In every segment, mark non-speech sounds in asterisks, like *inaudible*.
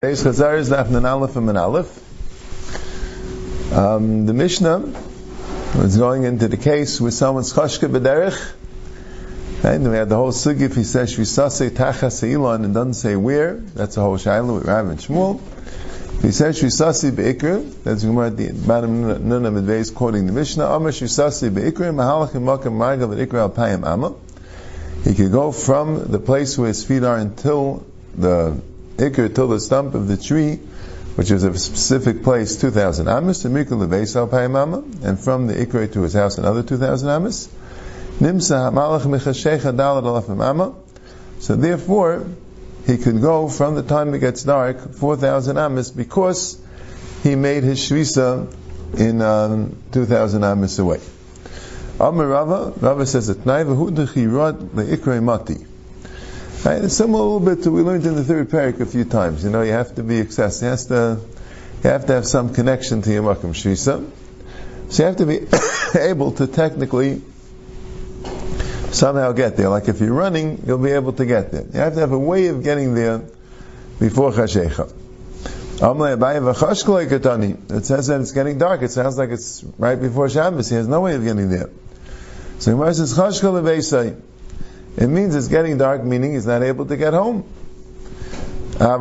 Beis Chazar is Daf Aleph and Aleph. Um, the Mishnah was going into the case with someone's chashka b'derech. And we had the whole sugi if he says shvisase tachas seilon and doesn't say where. That's a whole shayla with Rav and Shmuel. If he says shvisase beikr, that's Gemara at the bottom Nuna Midvei quoting the Mishnah. Amar shvisase beikr mahalach makam margav ikra al payim amma. He could go from the place where his feet are until the ikr till the stump of the tree, which is a specific place, 2,000 amas, to mikul lebeis payamama, and from the ikr to his house another 2,000 amas. Nimsa malach michashecha dalad alaf So therefore, he could go from the time it gets dark, 4,000 amas, because he made his shvisa in um, 2,000 amas away. Amar Rava, Rava says that Naiva hu dechirot leikre mati. Right? Similar a little bit to we learned in the third parak a few times. You know, you have to be excessive. You, has to, you have to have some connection to your makam shvisa. So you have to be *coughs* able to technically somehow get there. Like if you're running, you'll be able to get there. You have to have a way of getting there before chashecha. It says that it's getting dark. It sounds like it's right before Shabbos. He has no way of getting there. So Gemara says, it means it's getting dark, meaning he's not able to get home. But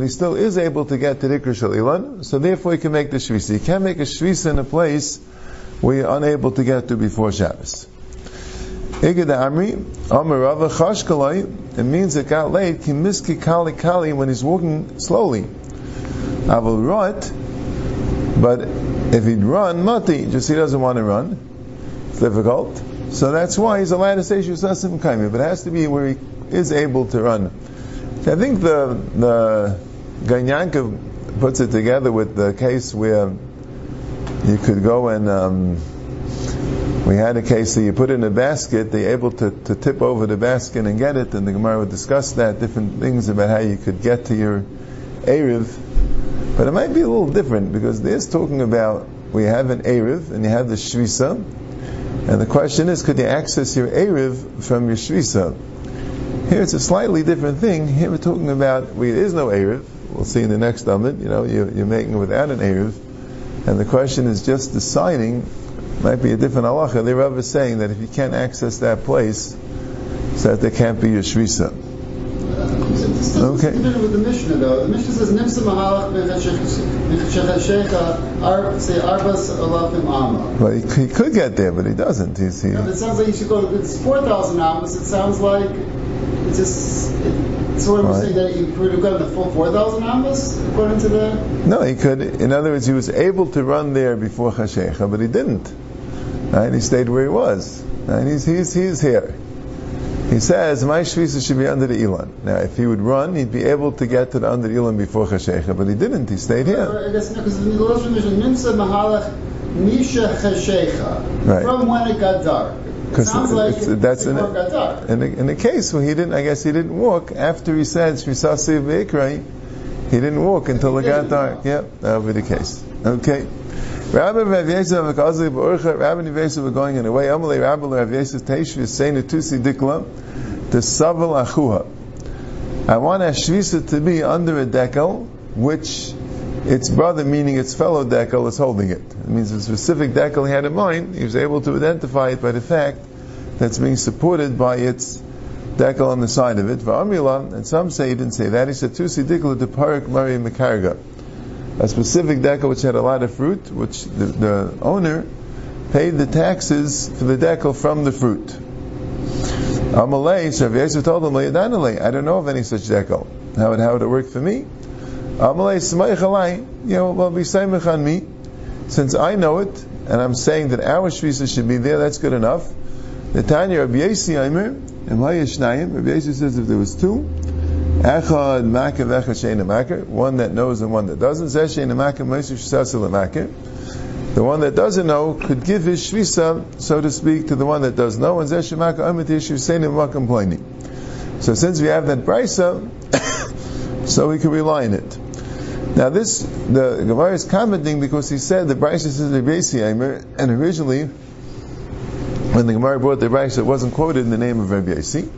he still is able to get to the Ikr Shalilan, so therefore he can make the Shvisa. He can't make a Shvisa in a place where you're unable to get to before Shabbos. It means it got late, kimiski kali kali, when he's walking slowly. Aval rot, but if he'd run, mati, just he doesn't want to run. It's difficult. So that's why he's allowed to say Shusasim Kaimi, but it has to be where he is able to run. I think the the Ganyanka puts it together with the case where you could go and um, we had a case that you put in a basket, they're able to, to tip over the basket and get it, and the Gemara would discuss that, different things about how you could get to your Erev. But it might be a little different because this talking about we have an Erev and you have the Shvisa, and the question is, could you access your Erev from your Shvisa? Here it's a slightly different thing. Here we're talking about, well, there is no Erev. We'll see in the next Amid, you know, you're, you're making it without an Erev. And the question is just deciding, might be a different halacha. The Rav is saying that if you can't access that place, so that there can't be your Shvisa. Okay. With the Mishnah though, the Mishnah says Nimsa Mahalach say Arbas Alafim Amma. Well, he, he, could get there, but he doesn't. He's, he, no, it sounds like he should go. It's four thousand Ammas. It sounds like it's just. It, so what I'm right. saying that he could have gotten the full four thousand Ammas according to the. No, he could. In other words, he was able to run there before Chashecha, but he didn't. Right? He stayed where he was. And he's he's he's here. He says, my shvisa should be under the Elon. Now, if he would run, he'd be able to get to the under the Elon before Chashecha, but he didn't. He stayed here. I guess because the last Nimsa Mahalach Misha Chashecha. Right. From when it got dark. It sounds like it, that's in, it got dark. In the, in the case where he didn't, I guess he didn't walk after he said Shvisasi V'ikrai, he didn't walk until it got dark. Yep, that would be the case. Okay. Rabbi Rav Yosef Kazli B'Orcha Rabbi Rav Yosef were going in a way. Amalei Rabbi Rav Yosef Teishvi to Tusi Dikla to Saval Achuha. I want Ashvisa to be under a decal which its brother, meaning its fellow decal, is holding it. It means a specific decal he had in mind. He was able to identify it by the fact that it's being supported by its decal on the side of it. And some say he didn't say that. He said Tusi Dikla to Parak Mari Mekarga a specific decal which had a lot of fruit, which the, the owner paid the taxes for the decal from the fruit. Amalei, so Yosef told him, I don't know of any such decal. How would, how would it work for me? Amalei, Smaich you know, well, be Saimach on me. Since I know it, and I'm saying that our Shvisa should be there, that's good enough. The Tanya Hayashnayim, Rabbi Yesi says if there was two, Echad makir v'echad sheina makir. One that knows and one that doesn't. Zeh sheina makir shesasa makir. The one that doesn't know could give his shvisa, so to speak, to the one that does know. And zeh shemakir amit yishu seinim makim So since we have that brisa, *coughs* so we can rely on it. Now this, the Gemara is commenting because he said the brisa is the Rebbeisi Aimer, and originally, when the Gemara brought the brisa, it wasn't quoted in the name of Rebbe Yasi.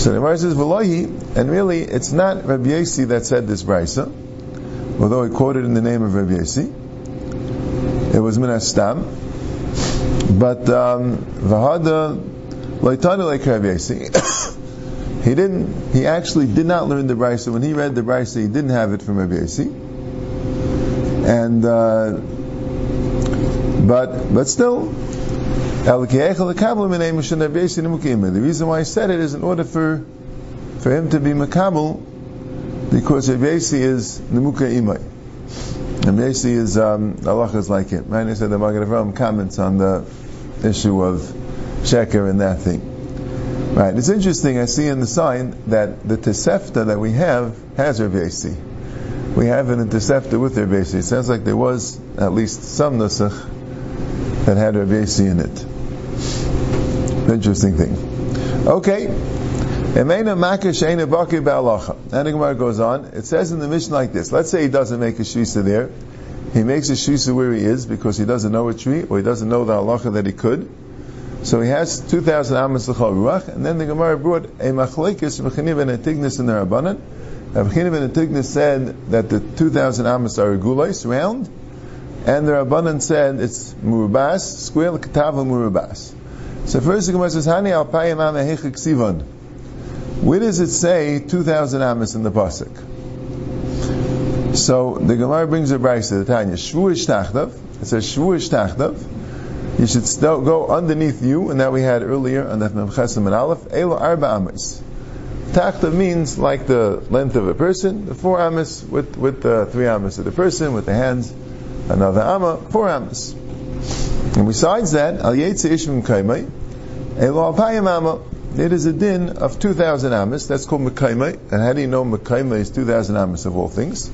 So the Gemara says V'lohi, and really it's not Rabbi Yossi that said this brisa, although he quoted in the name of Rabbi Yossi. It was Minastam, but um, Vahada like Rabbi Yossi. *coughs* He didn't. He actually did not learn the brisa. When he read the brisa, he didn't have it from Rabbi Yossi. And uh, but but still, the reason why I said it is in order for for him to be makabel, because Rabbi is nemuka imay. Rabbi is um, Allah is like it. Right? I said the Magen comments on the issue of sheker and that thing. Right. It's interesting. I see in the sign that the Tosefta that we have has Yossi. We have an Tosefta with Yossi. It sounds like there was at least some Nusach that had Rav Yossi in it. Interesting thing. Okay. And the Gemara goes on. It says in the mission like this. Let's say he doesn't make a shisa there. He makes a shisa where he is because he doesn't know a tree or he doesn't know the halacha that he could. So he has 2,000 amas l'chol ruach, and then the Gemara brought a machlekes v'chiniv and atignis in the Rabbanan. V'chiniv and atignis said that the 2,000 amas are regulais, round, and the Rabbanan said it's murubas, square l'katav murubas. So first the Gemara says, Hani al sivan. Where does it say 2,000 amas in the pasuk? So the Gemara brings a brayse, the Tanya, shvu ishtachdav. It says shvu ishtachdav you should still go underneath you, and that we had earlier on that Memchesim and Aleph, Elo Arba Amis. Tachta means like the length of a person, the four amas with, with the three amas of the person, with the hands, another amma, four amas. And besides that, Al Yetze Ishmim Kaimai, Amma, it is a din of 2,000 amas, that's called Mekaimai, and how do you know Mekaimai is 2,000 amas of all things?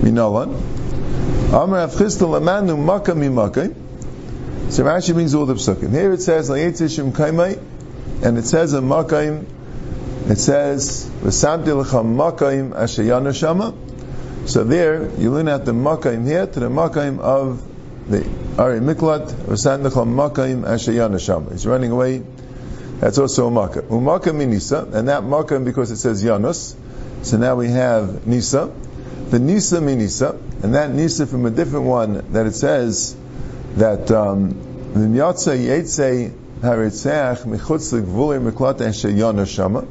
Minalan. Amr Avchistal Amanu Makam Mimakam, so Rashi brings all the psukim. Here it says Layitzishim Kaimai, and it says in Makaim, it says V'samti l'cham Makaim Ashayana Shama. So there you learn out the Makaim here to the Makaim of the Ari Miklat V'samti l'cham Makaim Ashayana Shama. He's running away. That's also a Makkah. Umaka minisa, and that Makkah because it says Yanus. So now we have Nisa. The Nisa minisa, and that Nisa from a different one that it says that um, v'myatza yetze haritzeach michutz l'gvulei miklat sheyana shama.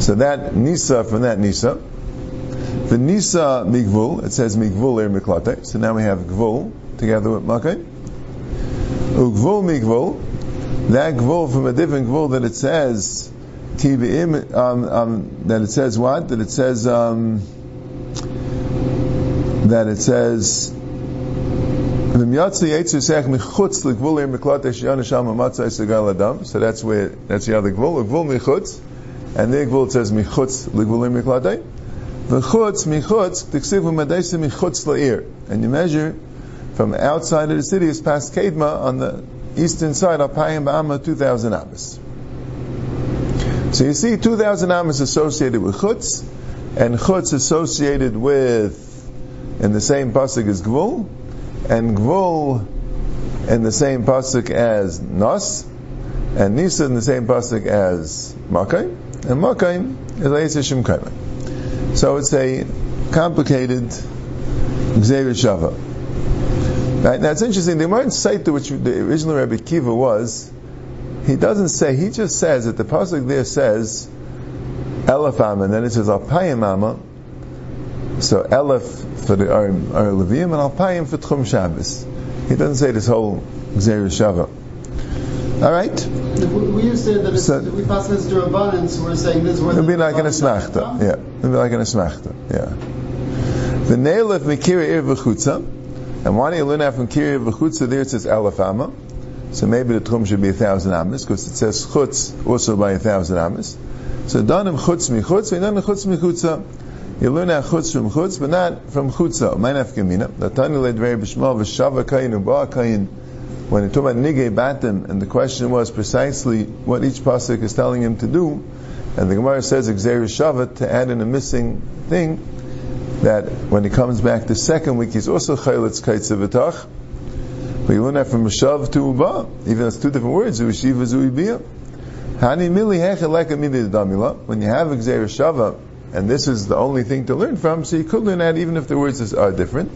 So that nisa from that nisa. The nisa migvul, it says migvul er miklate. So now we have gvul together with makai. Ugvul migvul, that gvul from a different gvul that it says um, um, that it says what? That it says um, that it says so that's where that's the other gvul. Gvul michutz, and the gvul says michutz l'gvulim miklatei. V'chutz michutz tiksivu medaisa michutz la'ir, and you measure from outside of the city is past Kedma on the eastern side of Payim Ba'ama 2,000 amas. So you see 2,000 amas associated with chutz, and chutz associated with in the same pasuk as gvul, and Gvul in the same pasuk as Nos, and Nisa in the same pasuk as Makayim, and Makayim is Eisishim Kaimai. So it's a complicated gezeirah shavah. Right? Now it's interesting, the Gemara Saita, which the original Rabbi Kiva was, he doesn't say, he just says that the pasuk there says Elef and then it says Alpayim Amma. So Elef for the Levium and Alpayim for Tchum Shabbos. He doesn't say this whole gezeirah shavah. All right. We used to say that so, we pass this to abundance. We're saying this. It'll be like an asmachta. Yeah, like an asmachta. Yeah. The nail of Mikiri Ir v'chutza, and why do you learn that from Kiri v'chutza? There it says Elef Amma. So maybe the Tchum should be a thousand amas because it says chutz also by a thousand amas. So danim chutz mi chutz, and then chutz mi chutza. You learn out chutz from chutz, but not from chutza. Mein afkamina. The Tani led very b'shmal v'shava kayin u'ba kayin. When he talked about nigei batim, and the question was precisely what each pasuk is telling him to do, and the Gemara says exer shavat to add in a missing thing that when he comes back the second week he's also chayletz kaitzavitach. But you learn that from shav to uba, even it's two different words, u'shiva zu'ibiyah. Hani mili hecheleka mili damila. When you have gezeirah shavah, and this is the only thing to learn from, so you could learn that even if the words are different.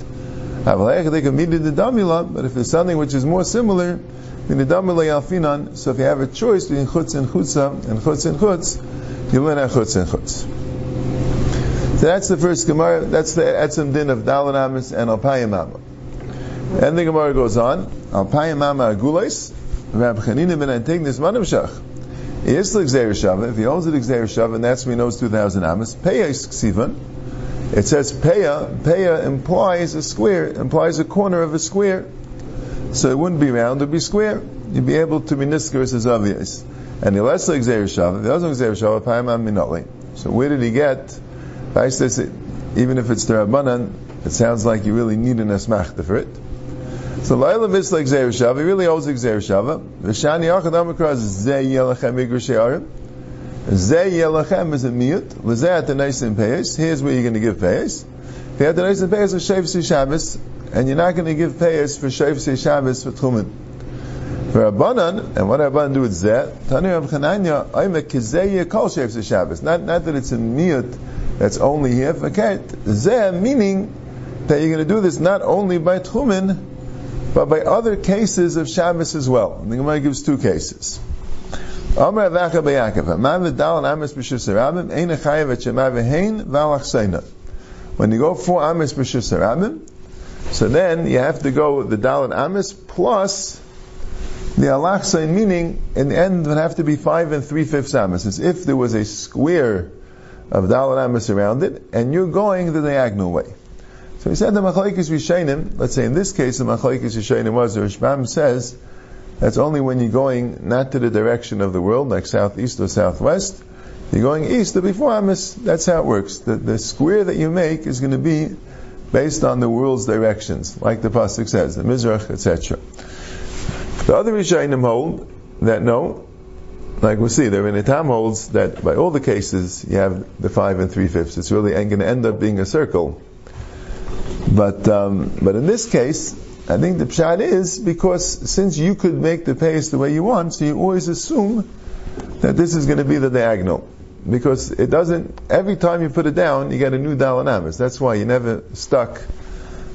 But if there's something which is more similar, so if you have a choice between chutz and chutza and chutz and chutz, at chutz and chutz. So that's the first Gemara. That's the etzem din of Dalan Amis and Alpayim Amma. And the Gemara goes on. Alpayim Amma Agulais. Rab Chanina ben Antignis Manavshach. If he owns it Xer Shav, and that's when he knows 2,000 Amas, Peya is Ksivan. It says Peya. Peya implies a square, implies a corner of a square. So it wouldn't be round, it would be square. You'd be able to be niskers as obvious. And the less like Xer Shav, if he doesn't Xer Shav, Payam Minotli. So where did he get? Even if it's the Rabbanan, it sounds like you really need an Esmachta for it. So Laila Misla gezeirah shavah, he really owes gezeirah shavah. V'shani Achad Amakra is Zeh Yelachem Igrushe Arim. Zeh Yelachem is a mute. L'zeh the. Here's where you're going to give have the nice in Payas for Shev Shabbos, and you're not going to give Payas for Shev Shabbos for Tchumen. Rabbanan, and what Rabbanan do with Zeh, Tani Rav Chananya, I'm Oime Kizeh Yekol Shev Shabbos. Not, not that it's a mute that's only here for Ket. Zeh meaning that you're going to do this not only by Tchumen, but by other cases of Shabbos as well. And the Gemara gives two cases. Amar Avacha B'Yakov, Man v'dal and Amis b'Shus Rabim, Ein Echayev et Shema v'Hein v'Alach Seina. When you go for Amis b'Shus Rabim, so then you have to go the Dal and Amis plus the Alach Sein, meaning in the end would have to be five and three fifths Amis. As if there was a square of Dal and around it, and you're going the diagonal way. So he said the Machlaikis Rishainim, let's say in this case the Machlaikis Rishainim was, the Rishbam says, that's only when you're going not to the direction of the world, like southeast or southwest, you're going east or before Amos, that's how it works. The, the square that you make is going to be based on the world's directions, like the Pasuk says, the Mizrach, etc. The other Rishainim hold that no, like we'll see, the Rabbeinu Tam holds that by all the cases you have the five and three fifths. It's really going to end up being a circle but um, but in this case, I think the pshat is because since you could make the pace the way you want, so you always assume that this is going to be the diagonal. Because it doesn't, every time you put it down, you get a new dalanamis. That's why you never stuck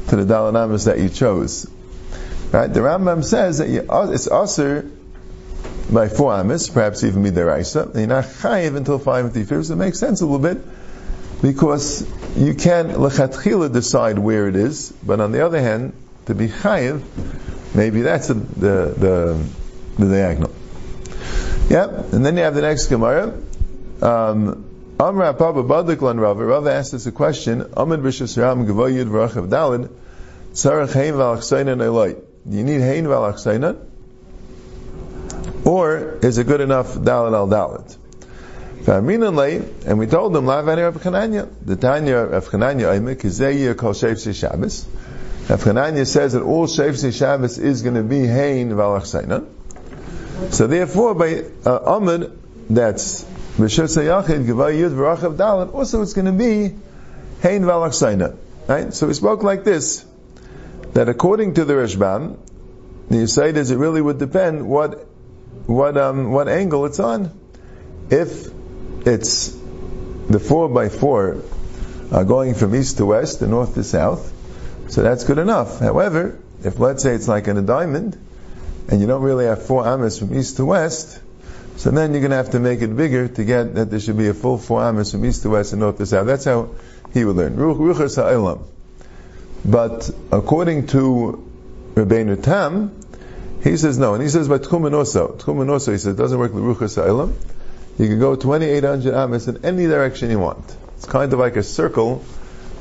to the dalanamis that you chose. Right? The Rambam says that it's usher by four amis, perhaps even midaraisa, you're not chayiv until five three. It makes sense a little bit because you can lechatchila decide where it is, but on the other hand, to be chayiv, maybe that's the the the, the diagonal. Yep, and then you have the next gemara. Um, Amra Papa Badiklan Rava. Rava asked us a question. Amid Rishas Ram Gavoyid V'Rachav Dalid. Tzarech Hein V'Alachsainan Eloi. Do you need Hein V'Alachsainan? Or is it good enough Dalid al Dalid? And we told them, Lavani Rav Chananya. The Tanya of Chananya Aimek is Zayir Kol Shefsi Shabbos. Rav Chananya says that all Shefsi Shabbos is going to be Hein Valach. So therefore, by uh, Amid, that's Mishur Sayachid, Gavay Yud V'Rachav Dalet, also it's going to be Hein Valach. Right? So we spoke like this, that according to the Rishbam, the Yisayid is it really would depend what, what, um, what angle it's on. If it's the four by four are going from east to west and north to south, so that's good enough. However, if let's say it's like in a diamond, and you don't really have four amas from east to west, so then you're going to have to make it bigger to get that there should be a full four amas from east to west and north to south. That's how he would learn. But according to Rabbeinu Tam, he says no, and he says by Tchumen also. He says, it doesn't work with Ruchas Sa'ilam. You can go 2800 amas in any direction you want. It's kind of like a circle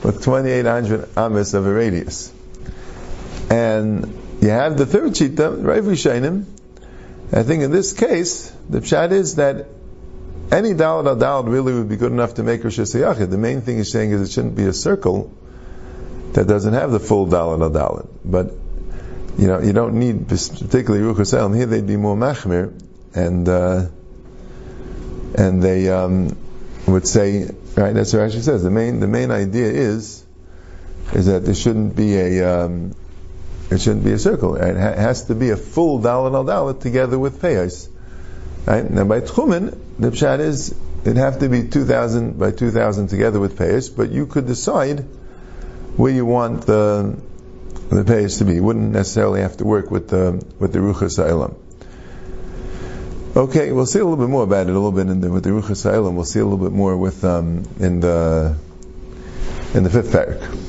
with 2800 amas of a radius. And you have the third shita, Rav Shainim. I think in this case, the pshat is that any dalad al dalad really would be good enough to make Rosh Hashanah. The main thing he's saying is it shouldn't be a circle that doesn't have the full dalad al. But you know, you don't need particularly Ruch Here they'd be more machmir and. Uh, and they um, would say, right? That's what Rashi says. The main the main idea is is that there shouldn't be a um, it shouldn't be a circle. It has to be a full dalit al together with payas. Right? Now by Tchumen, the pshat is it'd have to be 2,000 by 2,000 together with payers, but you could decide where you want the the payers to be. You wouldn't necessarily have to work with the with the Ruchas Ha'ilam. Okay, we'll see a little bit more about it a little bit in the, with the Ruchas Ha'ilam. We'll see a little bit more with um, in the in the fifth parak.